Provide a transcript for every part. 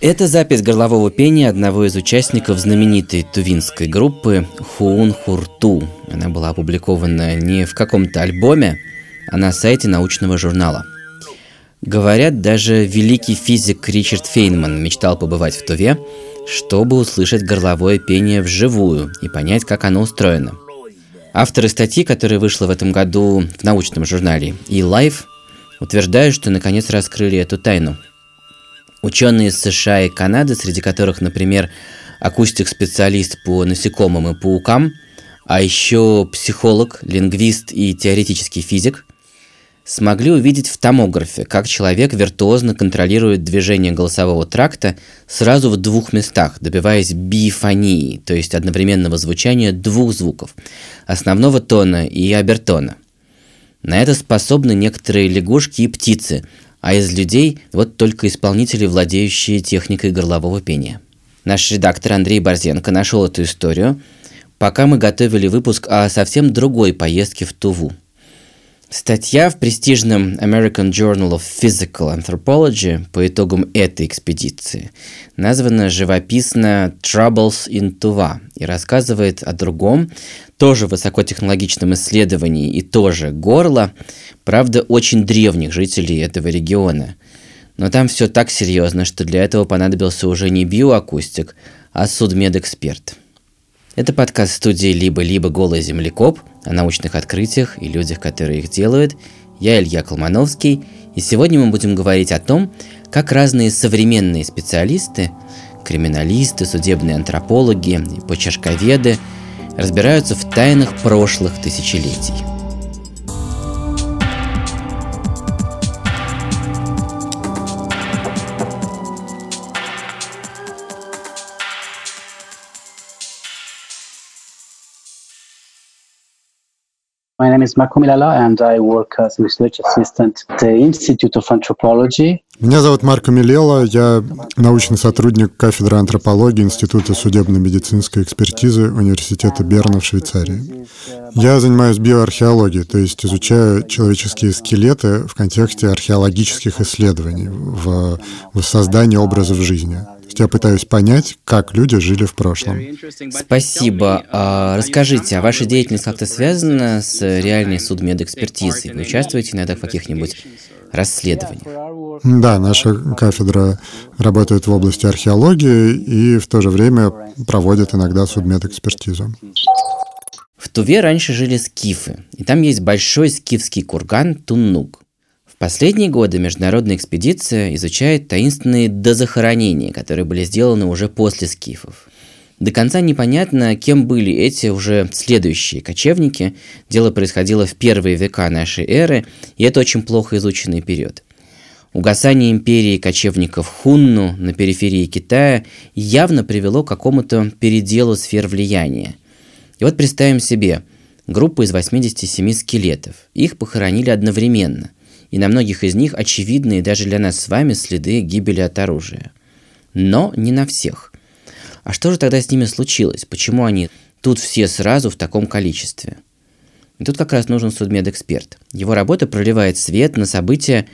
Это запись горлового пения одного из участников знаменитой тувинской группы Хуун Хурту. Она была опубликована не в каком-то альбоме, а на сайте научного журнала. Говорят, даже великий физик Ричард Фейнман мечтал побывать в Туве, чтобы услышать горловое пение вживую и понять, как оно устроено. Авторы статьи, которая вышла в этом году в научном журнале eLife, утверждают, что наконец раскрыли эту тайну – Ученые из США и Канады, среди которых, например, акустик-специалист по насекомым и паукам, а еще психолог, лингвист и теоретический физик, смогли увидеть в томографе, как человек виртуозно контролирует движение голосового тракта сразу в двух местах, добиваясь бифонии, то есть одновременного звучания двух звуков – основного тона и обертона. На это способны некоторые лягушки и птицы, а из людей вот только исполнители, владеющие техникой горлового пения. Наш редактор Андрей Борзенко нашел эту историю, пока мы готовили выпуск о совсем другой поездке в Туву – Статья в престижном American Journal of Physical Anthropology по итогам этой экспедиции названа живописно «Troubles in Tuva» и рассказывает о другом, тоже высокотехнологичном исследовании и тоже горло, правда, очень древних жителей этого региона. Но там все так серьезно, что для этого понадобился уже не биоакустик, а судмедэксперт. Это подкаст студии «Либо-либо голый землекоп» о научных открытиях и людях, которые их делают. Я Илья Колмановский, и сегодня мы будем говорить о том, как разные современные специалисты, криминалисты, судебные антропологи почерковеды разбираются в тайнах прошлых тысячелетий. My name is Marco Milala, and I work as research assistant at the Institute of Anthropology. Меня зовут Марко Милела, я научный сотрудник кафедры антропологии Института судебно-медицинской экспертизы Университета Берна в Швейцарии. Я занимаюсь биоархеологией, то есть изучаю человеческие скелеты в контексте археологических исследований, в воссоздании образов жизни есть я пытаюсь понять, как люди жили в прошлом. Спасибо. А, расскажите, а ваша деятельность как-то связана с реальной судмедэкспертизой? Вы участвуете иногда в каких-нибудь расследованиях? Да, наша кафедра работает в области археологии и в то же время проводит иногда судмедэкспертизу. В Туве раньше жили скифы, и там есть большой скифский курган Туннук последние годы международная экспедиция изучает таинственные дозахоронения, которые были сделаны уже после скифов. До конца непонятно, кем были эти уже следующие кочевники. Дело происходило в первые века нашей эры, и это очень плохо изученный период. Угасание империи кочевников Хунну на периферии Китая явно привело к какому-то переделу сфер влияния. И вот представим себе, группу из 87 скелетов. Их похоронили одновременно и на многих из них очевидные даже для нас с вами следы гибели от оружия. Но не на всех. А что же тогда с ними случилось? Почему они тут все сразу в таком количестве? И тут как раз нужен судмедэксперт. Его работа проливает свет на события,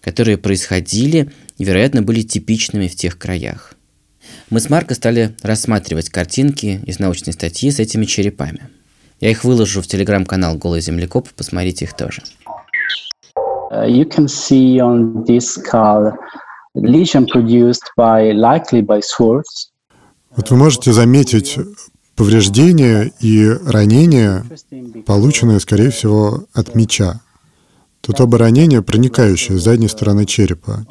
которые происходили и, вероятно, были типичными в тех краях. Мы с Марко стали рассматривать картинки из научной статьи с этими черепами. Я их выложу в телеграм-канал «Голый землекоп», посмотрите их тоже. Uh, you can see on this skull lesion produced by likely by swords. Вот вы можете заметить повреждения и ранения, полученные, скорее всего, от меча. Тут оба ранения, проникающие с задней стороны черепа.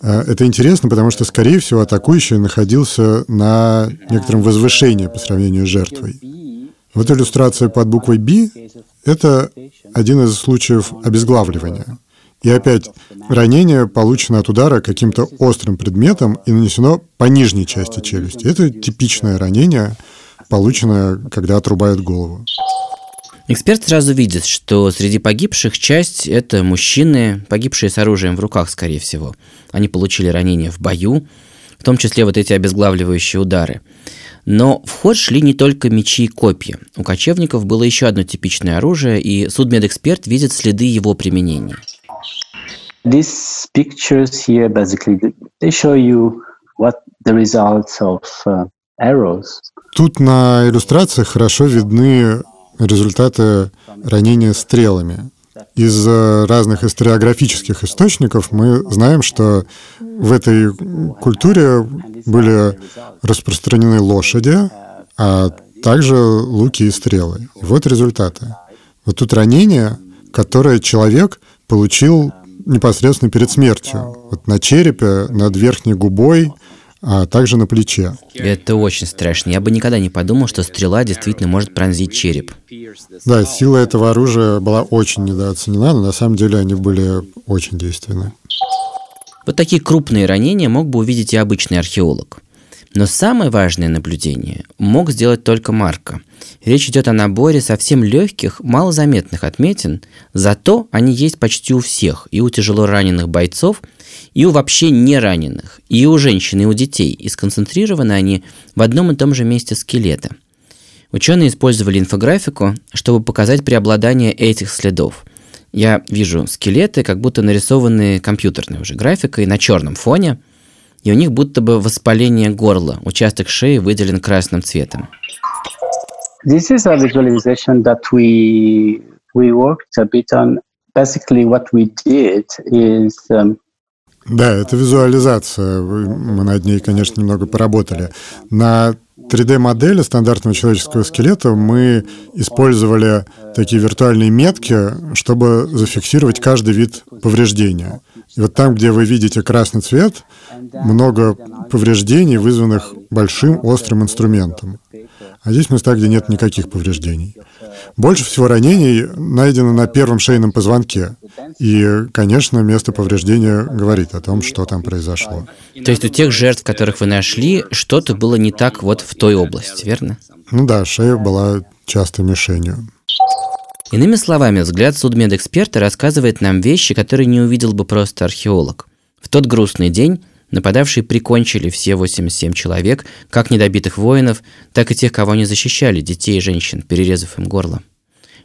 Uh, это интересно, потому что, скорее всего, атакующий находился на некотором возвышении по сравнению с жертвой. Вот иллюстрация под буквой «Б» — это один из случаев обезглавливания. И опять, ранение получено от удара каким-то острым предметом и нанесено по нижней части челюсти. Это типичное ранение, полученное, когда отрубают голову. Эксперт сразу видит, что среди погибших часть – это мужчины, погибшие с оружием в руках, скорее всего. Они получили ранения в бою, в том числе вот эти обезглавливающие удары. Но в ход шли не только мечи и копья. У кочевников было еще одно типичное оружие, и судмедэксперт видит следы его применения. These pictures here basically they show you what the results of uh, arrows. Тут на иллюстрациях хорошо видны результаты ранения стрелами. Из разных историографических источников мы знаем, что в этой культуре были распространены лошади, а также луки и стрелы. И вот результаты. Вот тут ранение, которое человек получил непосредственно перед смертью. Вот на черепе, над верхней губой, а также на плече. Это очень страшно. Я бы никогда не подумал, что стрела действительно может пронзить череп. Да, сила этого оружия была очень недооценена, но на самом деле они были очень действенны. Вот такие крупные ранения мог бы увидеть и обычный археолог. Но самое важное наблюдение мог сделать только Марко. Речь идет о наборе совсем легких, малозаметных отметин, зато они есть почти у всех, и у тяжело раненых бойцов, и у вообще не раненых, и у женщин, и у детей, и сконцентрированы они в одном и том же месте скелета. Ученые использовали инфографику, чтобы показать преобладание этих следов. Я вижу скелеты, как будто нарисованные компьютерной уже графикой на черном фоне – и у них будто бы воспаление горла, участок шеи выделен красным цветом. This is a visualization that we we worked a bit on. Basically, what we did is um, да, это визуализация. Мы над ней, конечно, немного поработали. На 3D-модели стандартного человеческого скелета мы использовали такие виртуальные метки, чтобы зафиксировать каждый вид повреждения. И вот там, где вы видите красный цвет, много повреждений, вызванных большим острым инструментом. А здесь места, где нет никаких повреждений. Больше всего ранений найдено на первом шейном позвонке. И, конечно, место повреждения говорит о том, что там произошло. То есть у тех жертв, которых вы нашли, что-то было не так вот в той области, верно? Ну да, шея была часто мишенью. Иными словами, взгляд судмедэксперта рассказывает нам вещи, которые не увидел бы просто археолог. В тот грустный день нападавшие прикончили все 87 человек, как недобитых воинов, так и тех, кого они защищали, детей и женщин, перерезав им горло.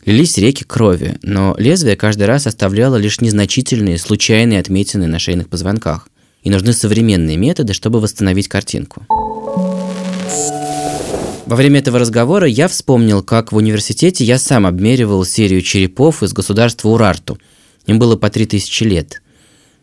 Лились реки крови, но лезвие каждый раз оставляло лишь незначительные, случайные отметины на шейных позвонках. И нужны современные методы, чтобы восстановить картинку. Во время этого разговора я вспомнил, как в университете я сам обмеривал серию черепов из государства Урарту. Им было по 3000 лет.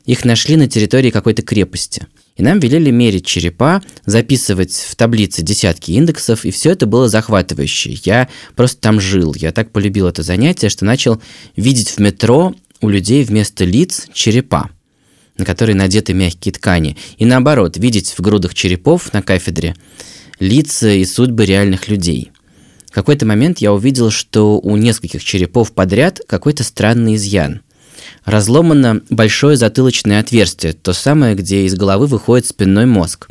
Их нашли на территории какой-то крепости. И нам велели мерить черепа, записывать в таблице десятки индексов, и все это было захватывающе. Я просто там жил. Я так полюбил это занятие, что начал видеть в метро у людей вместо лиц черепа на которые надеты мягкие ткани, и наоборот, видеть в грудах черепов на кафедре лица и судьбы реальных людей. В какой-то момент я увидел, что у нескольких черепов подряд какой-то странный изъян. Разломано большое затылочное отверстие, то самое, где из головы выходит спинной мозг.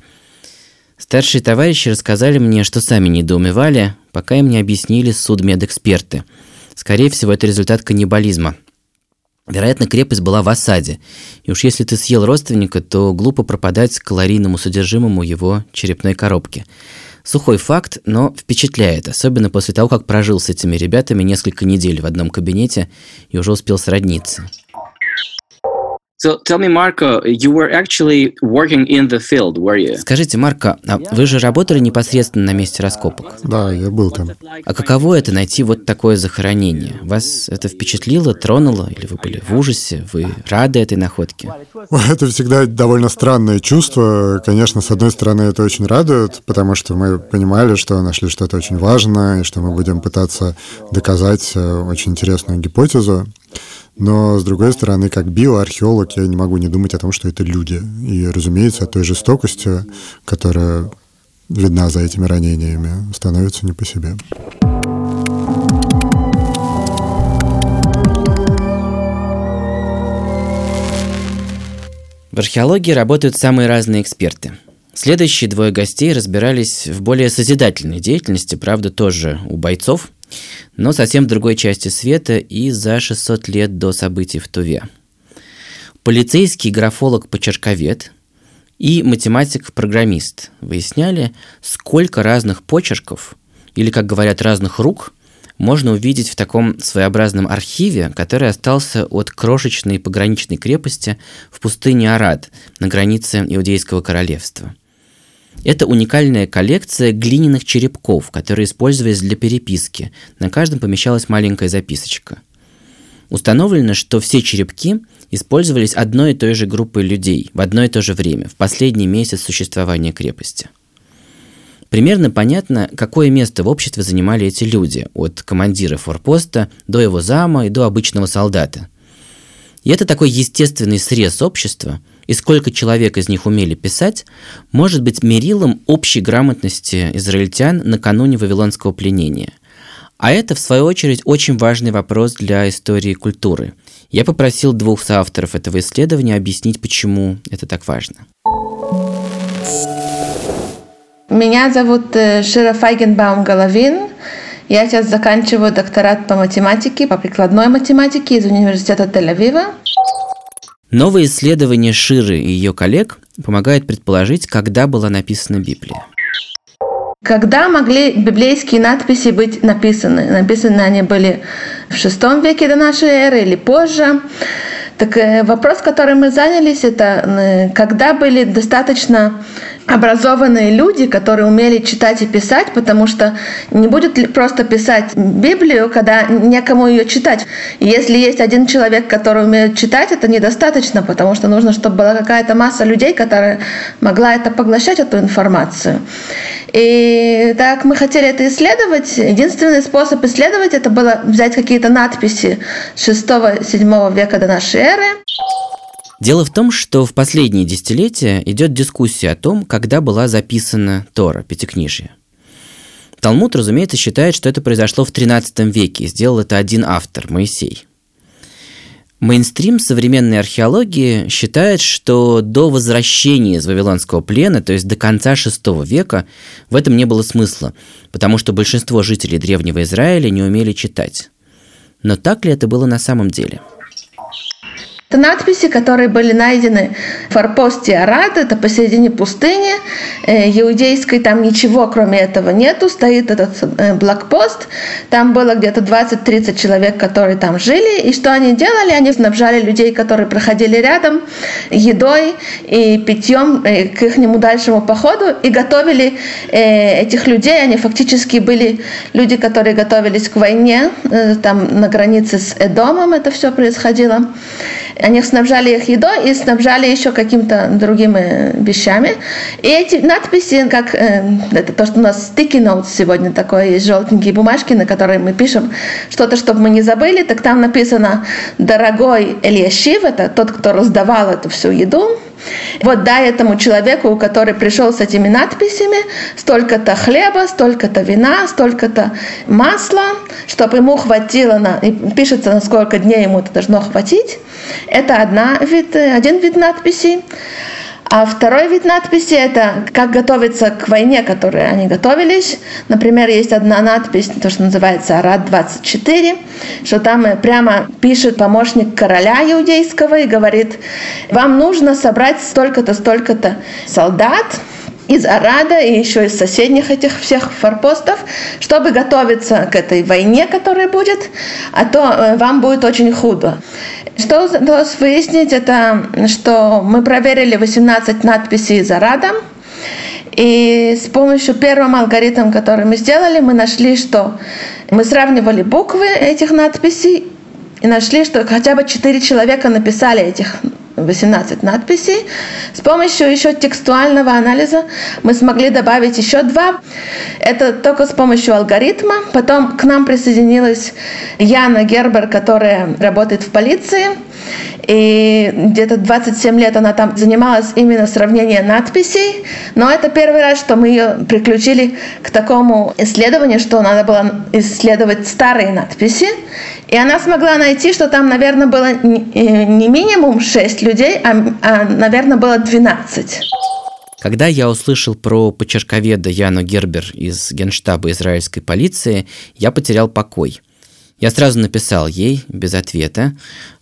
Старшие товарищи рассказали мне, что сами недоумевали, пока им не объяснили судмедэксперты. Скорее всего, это результат каннибализма. Вероятно, крепость была в осаде, и уж если ты съел родственника, то глупо пропадать калорийному содержимому его черепной коробки. Сухой факт, но впечатляет, особенно после того, как прожил с этими ребятами несколько недель в одном кабинете и уже успел сродниться. So tell me, Marco, you were actually working in the field, were you? Скажите, Марко, а вы же работали непосредственно на месте раскопок? Да, я был там. А каково это найти вот такое захоронение? Вас это впечатлило, тронуло, или вы были в ужасе? Вы рады этой находке? Это всегда довольно странное чувство. Конечно, с одной стороны, это очень радует, потому что мы понимали, что нашли что-то очень важное, и что мы будем пытаться доказать э, очень интересную гипотезу. Но, с другой стороны, как биоархеолог, я не могу не думать о том, что это люди. И, разумеется, от той жестокости, которая видна за этими ранениями, становится не по себе. В археологии работают самые разные эксперты. Следующие двое гостей разбирались в более созидательной деятельности, правда, тоже у бойцов, но совсем в другой части света и за 600 лет до событий в Туве. Полицейский графолог-почерковед и математик-программист выясняли, сколько разных почерков, или, как говорят, разных рук, можно увидеть в таком своеобразном архиве, который остался от крошечной пограничной крепости в пустыне Арад на границе Иудейского королевства – это уникальная коллекция глиняных черепков, которые использовались для переписки. На каждом помещалась маленькая записочка. Установлено, что все черепки использовались одной и той же группой людей в одно и то же время, в последний месяц существования крепости. Примерно понятно, какое место в обществе занимали эти люди, от командира форпоста до его зама и до обычного солдата. И это такой естественный срез общества – и сколько человек из них умели писать, может быть мерилом общей грамотности израильтян накануне Вавилонского пленения. А это, в свою очередь, очень важный вопрос для истории культуры. Я попросил двух соавторов этого исследования объяснить, почему это так важно. Меня зовут э, Шира Файгенбаум Головин. Я сейчас заканчиваю докторат по математике, по прикладной математике из университета Тель-Авива. Новое исследование Ширы и ее коллег помогает предположить, когда была написана Библия. Когда могли библейские надписи быть написаны? Написаны они были в шестом веке до нашей эры или позже. Так э, вопрос, которым мы занялись, это э, когда были достаточно образованные люди, которые умели читать и писать, потому что не будет просто писать Библию, когда некому ее читать. И если есть один человек, который умеет читать, это недостаточно, потому что нужно, чтобы была какая-то масса людей, которая могла это поглощать, эту информацию. И так мы хотели это исследовать. Единственный способ исследовать это было взять какие-то надписи 6-7 века до нашей эры. Дело в том, что в последние десятилетия идет дискуссия о том, когда была записана Тора, Пятикнижие. Талмуд, разумеется, считает, что это произошло в XIII веке, и сделал это один автор, Моисей. Мейнстрим современной археологии считает, что до возвращения из Вавилонского плена, то есть до конца VI века, в этом не было смысла, потому что большинство жителей Древнего Израиля не умели читать. Но так ли это было на самом деле – это надписи, которые были найдены в форпосте Арад, это посередине пустыни, э, иудейской, там ничего кроме этого нету, стоит этот э, блокпост, там было где-то 20-30 человек, которые там жили, и что они делали? Они снабжали людей, которые проходили рядом, едой и питьем э, к их дальшему походу, и готовили этих людей, они фактически были люди, которые готовились к войне, там на границе с Эдомом это все происходило. Они снабжали их едой и снабжали еще какими-то другими вещами. И эти надписи, как э, это то, что у нас sticky notes сегодня такое, есть желтенькие бумажки, на которые мы пишем что-то, чтобы мы не забыли, так там написано «Дорогой Ильяшив», это тот, кто раздавал эту всю еду, вот дай этому человеку, который пришел с этими надписями, столько-то хлеба, столько-то вина, столько-то масла, чтобы ему хватило, на, и пишется, на сколько дней ему это должно хватить. Это одна вид, один вид надписи. А второй вид надписи – это как готовиться к войне, которой они готовились. Например, есть одна надпись, то, что называется «Арат-24», что там прямо пишет помощник короля иудейского и говорит, вам нужно собрать столько-то, столько-то солдат, из Арада и еще из соседних этих всех форпостов, чтобы готовиться к этой войне, которая будет, а то э, вам будет очень худо. Что удалось выяснить, это что мы проверили 18 надписей из Арада, и с помощью первого алгоритма, который мы сделали, мы нашли, что мы сравнивали буквы этих надписей и нашли, что хотя бы 4 человека написали этих 18 надписей. С помощью еще текстуального анализа мы смогли добавить еще два. Это только с помощью алгоритма. Потом к нам присоединилась Яна Гербер, которая работает в полиции. И где-то 27 лет она там занималась именно сравнением надписей. Но это первый раз, что мы ее приключили к такому исследованию, что надо было исследовать старые надписи. И она смогла найти, что там, наверное, было не минимум 6 людей, а, а наверное, было 12. Когда я услышал про почерковеда Яну Гербер из генштаба израильской полиции, я потерял покой. Я сразу написал ей, без ответа.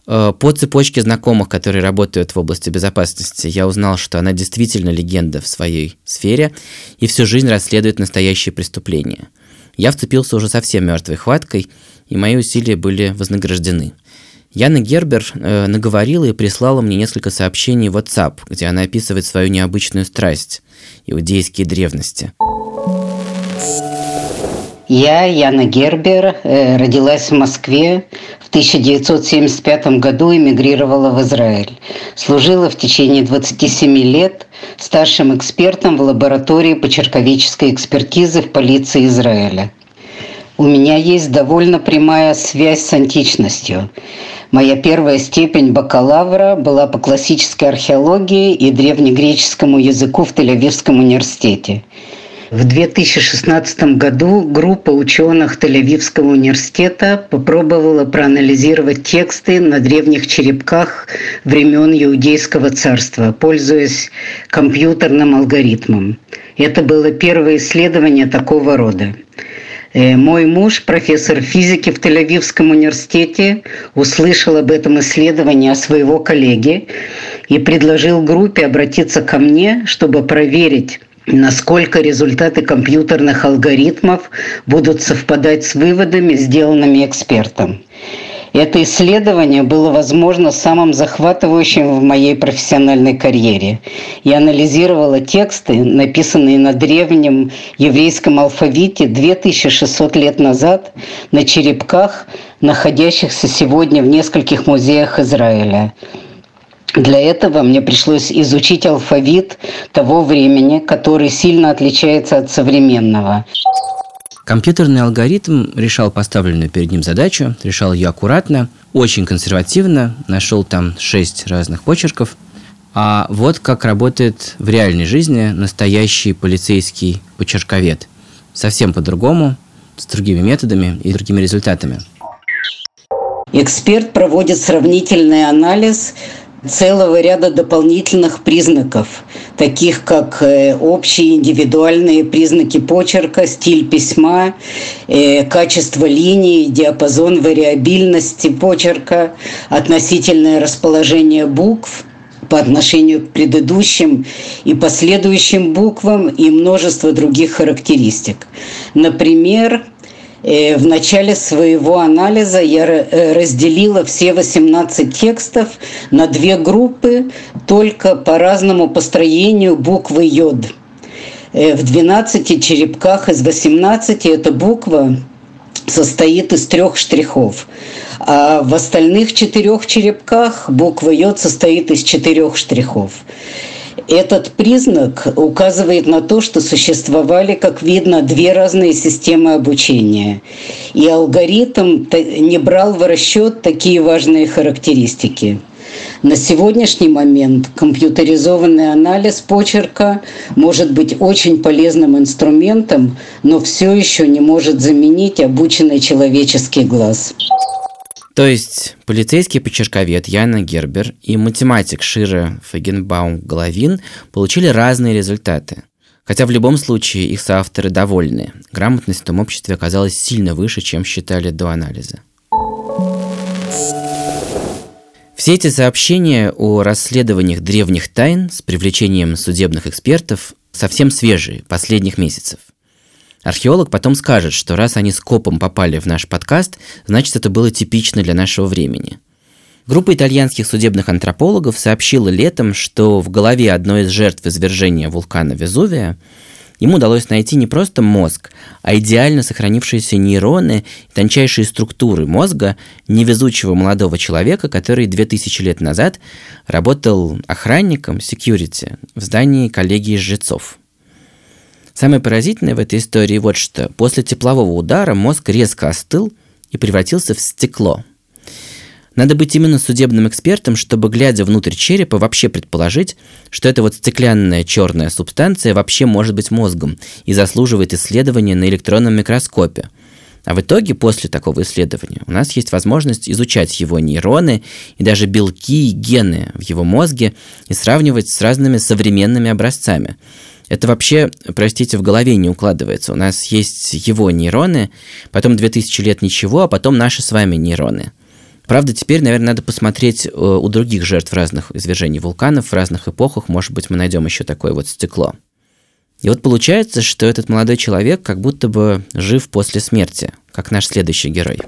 Э, по цепочке знакомых, которые работают в области безопасности, я узнал, что она действительно легенда в своей сфере и всю жизнь расследует настоящие преступления. Я вцепился уже совсем мертвой хваткой, и мои усилия были вознаграждены. Яна Гербер э, наговорила и прислала мне несколько сообщений в WhatsApp, где она описывает свою необычную страсть – иудейские древности. Я, Яна Гербер, э, родилась в Москве. В 1975 году эмигрировала в Израиль. Служила в течение 27 лет старшим экспертом в лаборатории почерковеческой экспертизы в полиции Израиля. У меня есть довольно прямая связь с античностью. Моя первая степень бакалавра была по классической археологии и древнегреческому языку в Тель-Авивском университете. В 2016 году группа ученых Тель-Авивского университета попробовала проанализировать тексты на древних черепках времен Иудейского царства, пользуясь компьютерным алгоритмом. Это было первое исследование такого рода. Э, мой муж, профессор физики в Тель-Авивском университете, услышал об этом исследовании от своего коллеги и предложил группе обратиться ко мне, чтобы проверить, насколько результаты компьютерных алгоритмов будут совпадать с выводами, сделанными экспертом. Это исследование было, возможно, самым захватывающим в моей профессиональной карьере. Я анализировала тексты, написанные на древнем еврейском алфавите 2600 лет назад на черепках, находящихся сегодня в нескольких музеях Израиля. Для этого мне пришлось изучить алфавит того времени, который сильно отличается от современного. Компьютерный алгоритм решал поставленную перед ним задачу, решал ее аккуратно, очень консервативно, нашел там шесть разных почерков. А вот как работает в реальной жизни настоящий полицейский почерковед. Совсем по-другому, с другими методами и другими результатами. Эксперт проводит сравнительный анализ целого ряда дополнительных признаков, таких как э, общие индивидуальные признаки почерка, стиль письма, э, качество линии, диапазон вариабильности почерка, относительное расположение букв по отношению к предыдущим и последующим буквам и множество других характеристик. Например, в начале своего анализа я э, разделила все 18 текстов на две группы только по разному построению буквы йод. Э, в 12 черепках из 18 эта буква состоит из трех штрихов. А в остальных четырех черепках буква йод состоит из четырех штрихов. Этот признак указывает на то, что существовали, как видно, две разные системы обучения. И алгоритм не брал в расчет такие важные характеристики. На сегодняшний момент компьютеризованный анализ почерка может быть очень полезным инструментом, но все еще не может заменить обученный человеческий глаз. То есть полицейский почерковед Яна Гербер и математик Шира Фагенбаум-Головин получили разные результаты. Хотя в любом случае их соавторы довольны. Грамотность в том обществе оказалась сильно выше, чем считали до анализа. Все эти сообщения о расследованиях древних тайн с привлечением судебных экспертов совсем свежие, последних месяцев. Археолог потом скажет, что раз они скопом попали в наш подкаст, значит это было типично для нашего времени. Группа итальянских судебных антропологов сообщила летом, что в голове одной из жертв извержения вулкана Везувия им удалось найти не просто мозг, а идеально сохранившиеся нейроны тончайшие структуры мозга невезучего молодого человека, который 2000 лет назад работал охранником security в здании коллегии жрецов – Самое поразительное в этой истории вот что. После теплового удара мозг резко остыл и превратился в стекло. Надо быть именно судебным экспертом, чтобы, глядя внутрь черепа, вообще предположить, что эта вот стеклянная черная субстанция вообще может быть мозгом и заслуживает исследования на электронном микроскопе. А в итоге, после такого исследования, у нас есть возможность изучать его нейроны и даже белки и гены в его мозге и сравнивать с разными современными образцами. Это вообще, простите, в голове не укладывается. У нас есть его нейроны, потом 2000 лет ничего, а потом наши с вами нейроны. Правда, теперь, наверное, надо посмотреть э, у других жертв разных извержений вулканов в разных эпохах. Может быть, мы найдем еще такое вот стекло. И вот получается, что этот молодой человек как будто бы жив после смерти, как наш следующий герой.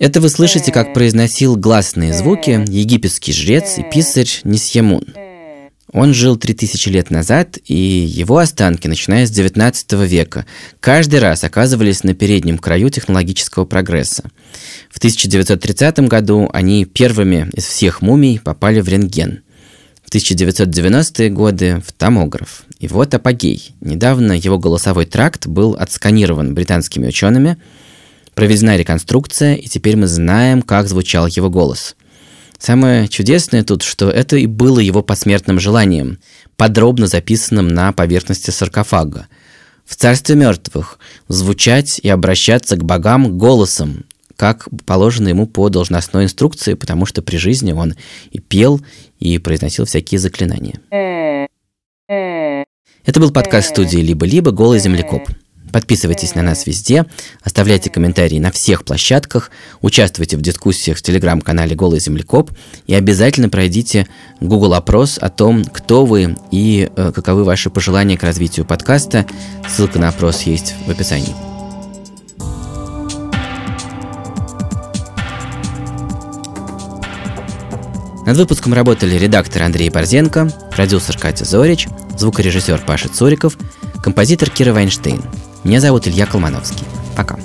Это вы слышите, как произносил гласные звуки египетский жрец и писарь Нисьямун. Он жил 3000 лет назад, и его останки, начиная с 19 века, каждый раз оказывались на переднем краю технологического прогресса. В 1930 году они первыми из всех мумий попали в рентген. В 1990-е годы в томограф. И вот апогей. Недавно его голосовой тракт был отсканирован британскими учеными, проведена реконструкция, и теперь мы знаем, как звучал его голос – Самое чудесное тут, что это и было его посмертным желанием, подробно записанным на поверхности саркофага. В царстве мертвых звучать и обращаться к богам голосом, как положено ему по должностной инструкции, потому что при жизни он и пел, и произносил всякие заклинания. Это был подкаст студии «Либо-либо. Голый землекоп». Подписывайтесь на нас везде, оставляйте комментарии на всех площадках, участвуйте в дискуссиях в телеграм-канале «Голый землекоп» и обязательно пройдите Google опрос о том, кто вы и э, каковы ваши пожелания к развитию подкаста. Ссылка на опрос есть в описании. Над выпуском работали редактор Андрей Борзенко, продюсер Катя Зорич, звукорежиссер Паша Цуриков, композитор Кира Вайнштейн – меня зовут Илья Колмановский. Пока.